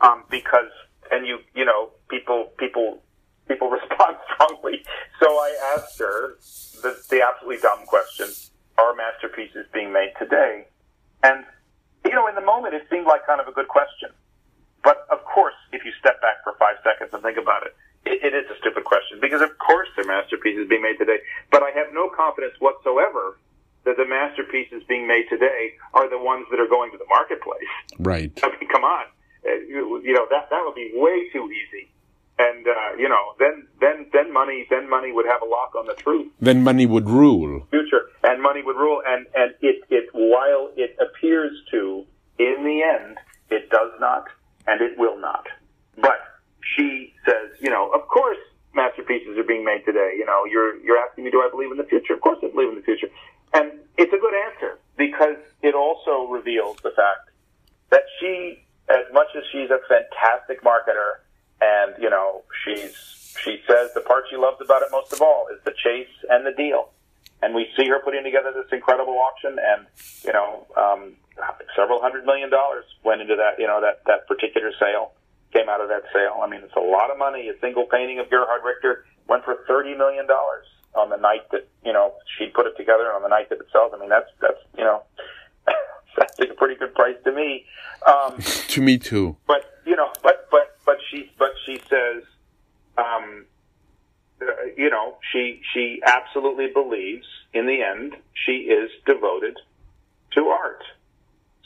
um, because, and you, you know, people, people, people respond strongly. So I asked her the, the absolutely dumb question are masterpieces being made today? And, you know, in the moment, it seemed like kind of a good question. But of course, if you step back for five seconds and think about it, it, it is a stupid question because, of course, their masterpieces being made today. But I have no confidence whatsoever that the masterpieces being made today are the ones that are going to the marketplace. Right. I mean, come on, uh, you, you know that that would be way too easy. And uh, you know, then then then money then money would have a lock on the truth. Then money would rule. And money would rule. And and it it while it appears to, in the end, it does not and it will not. But she says, you know, of course masterpieces are being made today. You know, you're you're asking me, do I believe in the future? Of course, I believe in the future, and it's a good answer because it also reveals the fact that she, as much as she's a fantastic marketer, and you know, she's she says the part she loves about it most of all is the chase and the deal. And we see her putting together this incredible auction, and you know, um, several hundred million dollars went into that. You know, that that particular sale came out of that sale. I mean, it's a lot of money. A single painting of Gerhard Richter went for thirty million dollars on the night that you know she put it together, and on the night that it sells. I mean, that's that's you know, that's a pretty good price to me. Um, to me too. But you know, but but but she but she says, um, uh, you know, she she absolutely believes in the end she is devoted to art.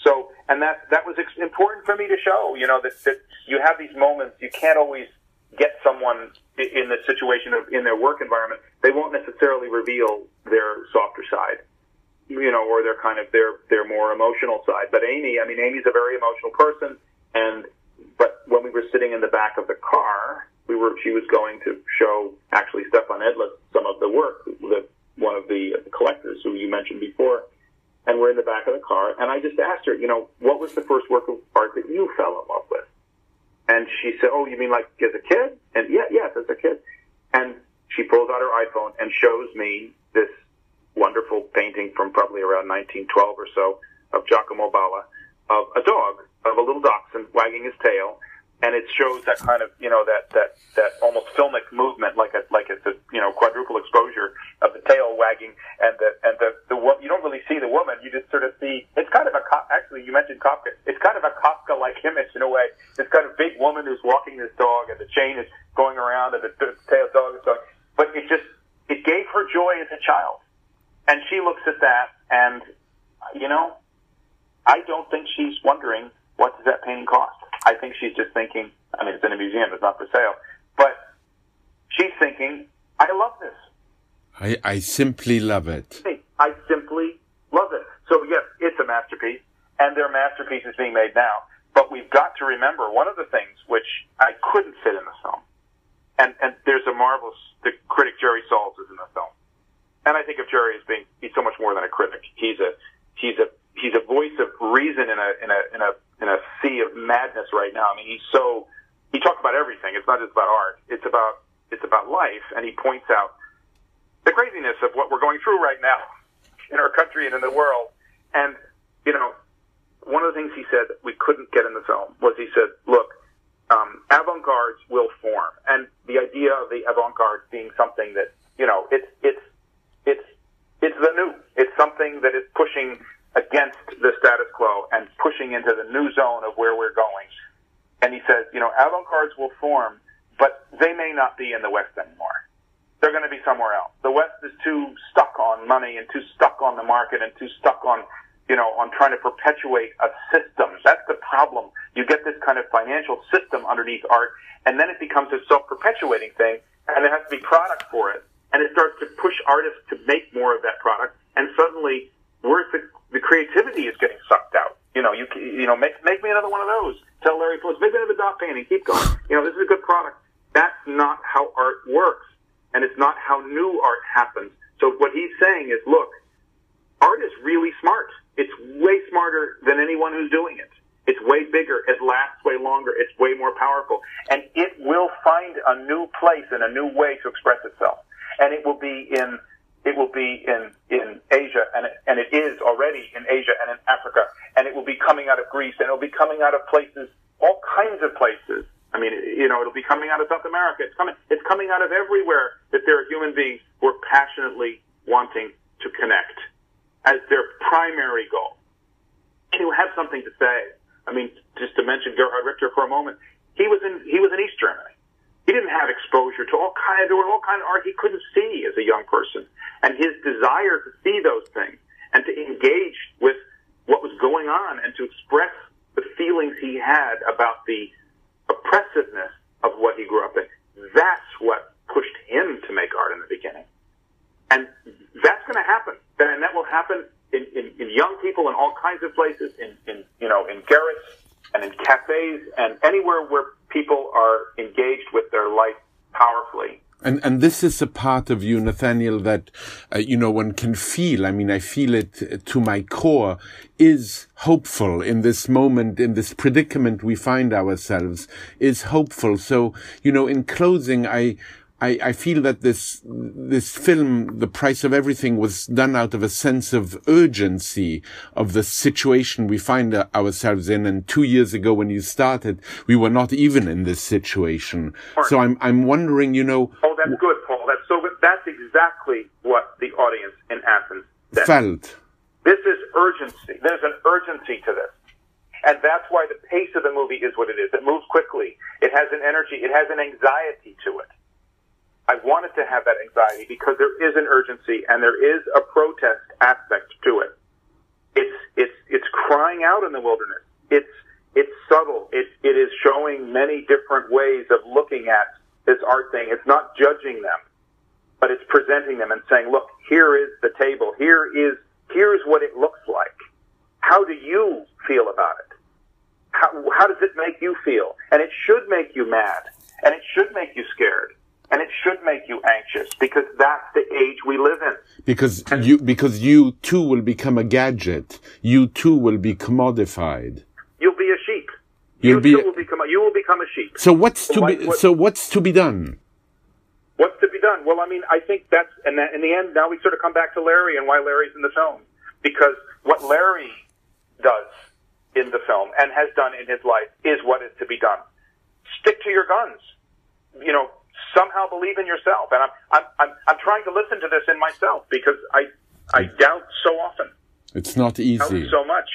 So, and that that was ex- important for me to show. You know that that you have these moments. You can't always get someone in the situation of in their work environment. They won't necessarily reveal their softer side, you know, or their kind of their their more emotional side. But Amy, I mean, Amy's a very emotional person, and but when we were sitting in the back of the car, we were she was going to show actually Stefan Edlis some of the work that one of the collectors who you mentioned before and we're in the back of the car. And I just asked her, you know, what was the first work of art that you fell in love? And she said, oh, you mean like as a kid? And yeah, yes, as a kid. And she pulls out her iPhone and shows me this wonderful painting from probably around 1912 or so of Giacomo Balla of a dog, of a little dachshund wagging his tail and it shows that kind of you know that that that almost filmic movement, like a like it's a you know quadruple exposure of the tail wagging, and the and the the you don't really see the woman, you just sort of see. It's kind of a actually you mentioned Kafka. It's kind of a Kafka like image in a way. This kind of big woman who's walking this dog, and the chain is going around, and the, the tail dog is going. But it just it gave her joy as a child, and she looks at that, and you know, I don't think she's wondering what does that painting cost. I think she's just thinking, I mean, it's in a museum, it's not for sale, but she's thinking, I love this. I, simply love it. I simply love it. So yes, it's a masterpiece, and there are masterpieces being made now. But we've got to remember one of the things which I couldn't fit in the film, and and there's a marvelous the critic Jerry Saltz is in the film, and I think of Jerry as being he's so much more than a critic. He's a he's a he's a voice of reason in a in a in a in a sea of madness right now. I mean, he's so he talks about everything. It's not just about art. It's about it's about life, and he points out the craziness of what we're going through right now in our country and in the world. And you know, one of the things he said we couldn't get in the film was he said, "Look, um, avant-gardes will form," and the idea of the avant-garde being something that you know, it's it's it's it's the new. It's something that is pushing against the status quo and pushing into the new zone of where we're going. And he says, you know, avant-gardes will form, but they may not be in the West anymore. They're going to be somewhere else. The West is too stuck on money and too stuck on the market and too stuck on, you know, on trying to perpetuate a system. That's the problem. You get this kind of financial system underneath art, and then it becomes a self-perpetuating thing, and there has to be product for it, and it starts to push artists to make more of that product, and suddenly where's the the creativity is getting sucked out. You know, you you know, make make me another one of those. Tell Larry Phillips, make me another dot painting. Keep going. You know, this is a good product. That's not how art works, and it's not how new art happens. So what he's saying is, look, art is really smart. It's way smarter than anyone who's doing it. It's way bigger. It lasts way longer. It's way more powerful, and it will find a new place and a new way to express itself. And it will be in it will be in, in Asia, and it, and it is already in Asia and in Africa, and it will be coming out of Greece, and it will be coming out of places, all kinds of places. I mean, you know, it'll be coming out of South America. It's coming, it's coming out of everywhere that there are human beings who are passionately wanting to connect as their primary goal. You have something to say. I mean, just to mention Gerhard Richter for a moment, he was in he was in East Germany. He didn't have exposure kind, there were all kind of art he couldn't see as a young person, and his desire to see those things and to engage with what was going on and to express the feelings he had about the oppressiveness of what he grew up in. That's what pushed him to make art in the beginning. And that's going to happen. And that will happen in, in, in young people in all kinds of places, in, in, you know, in garrets and in cafes and anywhere where people are engaged with their life powerfully. And and this is a part of you, Nathaniel, that uh, you know one can feel. I mean, I feel it to my core. Is hopeful in this moment, in this predicament we find ourselves. Is hopeful. So you know, in closing, I I, I feel that this this film, The Price of Everything, was done out of a sense of urgency of the situation we find ourselves in. And two years ago, when you started, we were not even in this situation. So I'm I'm wondering, you know. Oh, that's good, Paul. That's so good. That's exactly what the audience in Athens said. felt. This is urgency. There's an urgency to this. And that's why the pace of the movie is what it is. It moves quickly. It has an energy. It has an anxiety to it. I wanted to have that anxiety because there is an urgency and there is a protest aspect to it. It's it's it's crying out in the wilderness. It's it's subtle. It it is showing many different ways of looking at this art thing. It's not judging them, but it's presenting them and saying, "Look, here is the table. Here is here's what it looks like. How do you feel about it? How how does it make you feel? And it should make you mad, and it should make you scared." And it should make you anxious because that's the age we live in. Because and you, because you too will become a gadget. You too will be commodified. You'll be a sheep. You'll you be. will become. A, you will become a sheep. So what's to be? What, so what's to be done? What's to be done? Well, I mean, I think that's and that in the end. Now we sort of come back to Larry and why Larry's in the film because what Larry does in the film and has done in his life is what is to be done. Stick to your guns. You know, somehow believe in yourself. And I'm, I'm, I'm, I'm trying to listen to this in myself because I, I doubt so often. It's not easy. so much.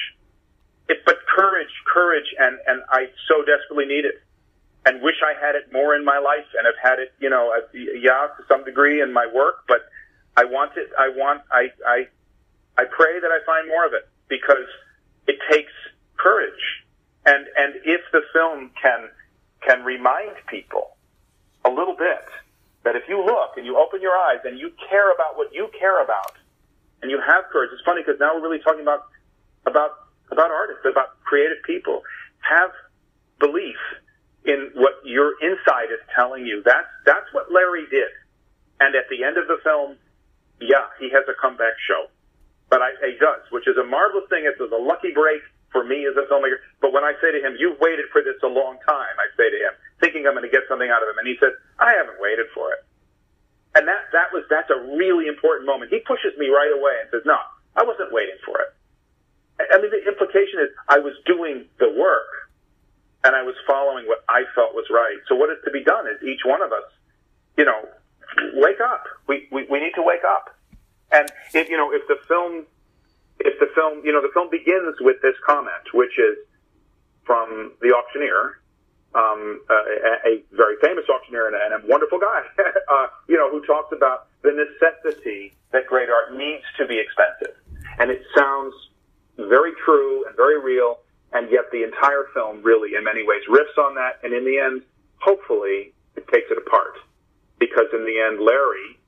It, but courage, courage, and, and I so desperately need it. And wish I had it more in my life and have had it, you know, yeah, to some degree in my work, but I want it, I want, I, I, I pray that I find more of it because it takes courage. And, and if the film can, can remind people a little bit that if you look and you open your eyes and you care about what you care about and you have courage, it's funny because now we're really talking about, about, about artists, about creative people. Have belief in what your inside is telling you. That's, that's what Larry did. And at the end of the film, yeah, he has a comeback show. But I, he does, which is a marvelous thing. It's a lucky break for me as a filmmaker. But when I say to him, you've waited for this a long time, I say to him, thinking I'm going to get something out of him. And he said, I haven't waited for it. And that, that was, that's a really important moment. He pushes me right away and says, no, I wasn't waiting for it. I mean, the implication is I was doing the work and I was following what I felt was right. So what is to be done is each one of us, you know, wake up. We, we, we need to wake up. And if, you know, if the film if the film, you know, the film begins with this comment, which is from the auctioneer, um, a, a, very famous auctioneer and a, and a wonderful guy, uh, you know, who talks about the necessity that great art needs to be expensive. And it sounds very true and very real, and yet the entire film really, in many ways, riffs on that, and in the end, hopefully, it takes it apart. Because in the end, Larry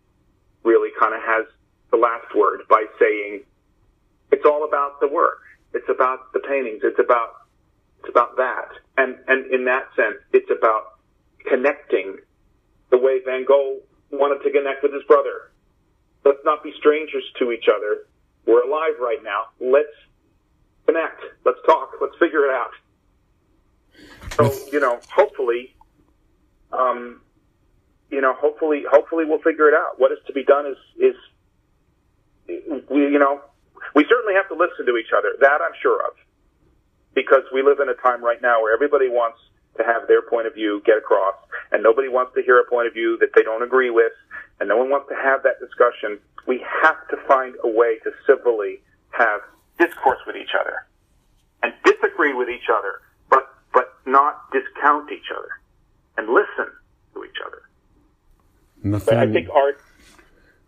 really kind of has the last word by saying, it's all about the work. It's about the paintings. It's about it's about that. And and in that sense, it's about connecting the way Van Gogh wanted to connect with his brother. Let's not be strangers to each other. We're alive right now. Let's connect. Let's talk. Let's figure it out. So you know, hopefully, um, you know, hopefully, hopefully we'll figure it out. What is to be done is is we, you know, we certainly have to listen to each other. That I'm sure of. Because we live in a time right now where everybody wants to have their point of view get across, and nobody wants to hear a point of view that they don't agree with, and no one wants to have that discussion. We have to find a way to civilly have discourse with each other and disagree with each other, but, but not discount each other and listen to each other. Nathaniel, I think art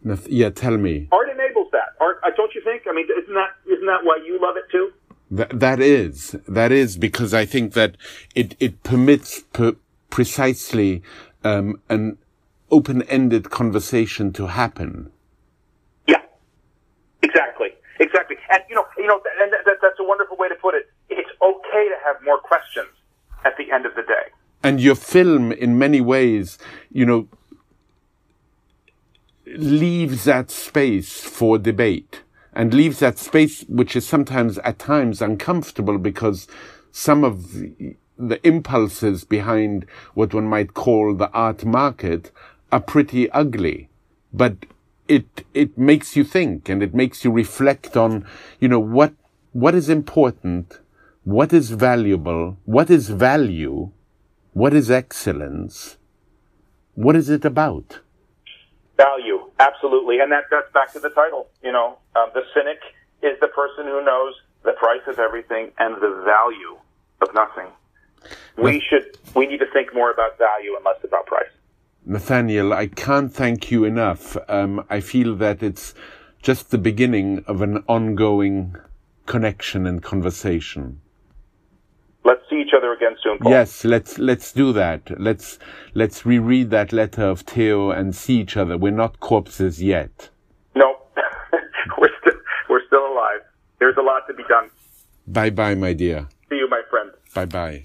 Nath- yeah, tell me. art enables that. Art, uh, don't you think? I mean, isn't that isn't that why you love it too? That, that is, that is because I think that it, it permits per, precisely, um, an open-ended conversation to happen. Yeah, exactly, exactly. And you know, you know, and that, that's a wonderful way to put it. It's okay to have more questions at the end of the day. And your film, in many ways, you know, leaves that space for debate and leaves that space, which is sometimes at times uncomfortable because some of the impulses behind what one might call the art market are pretty ugly. But it, it makes you think and it makes you reflect on, you know, what, what is important, what is valuable, what is value, what is excellence, what is it about? Value, absolutely, and that that's back to the title. You know, um, the cynic is the person who knows the price of everything and the value of nothing. We should we need to think more about value and less about price. Nathaniel, I can't thank you enough. Um, I feel that it's just the beginning of an ongoing connection and conversation. Let's see each other again soon, Paul. Yes, let's let's do that. Let's let's reread that letter of Theo and see each other. We're not corpses yet. No, we're still we're still alive. There's a lot to be done. Bye bye, my dear. See you, my friend. Bye bye.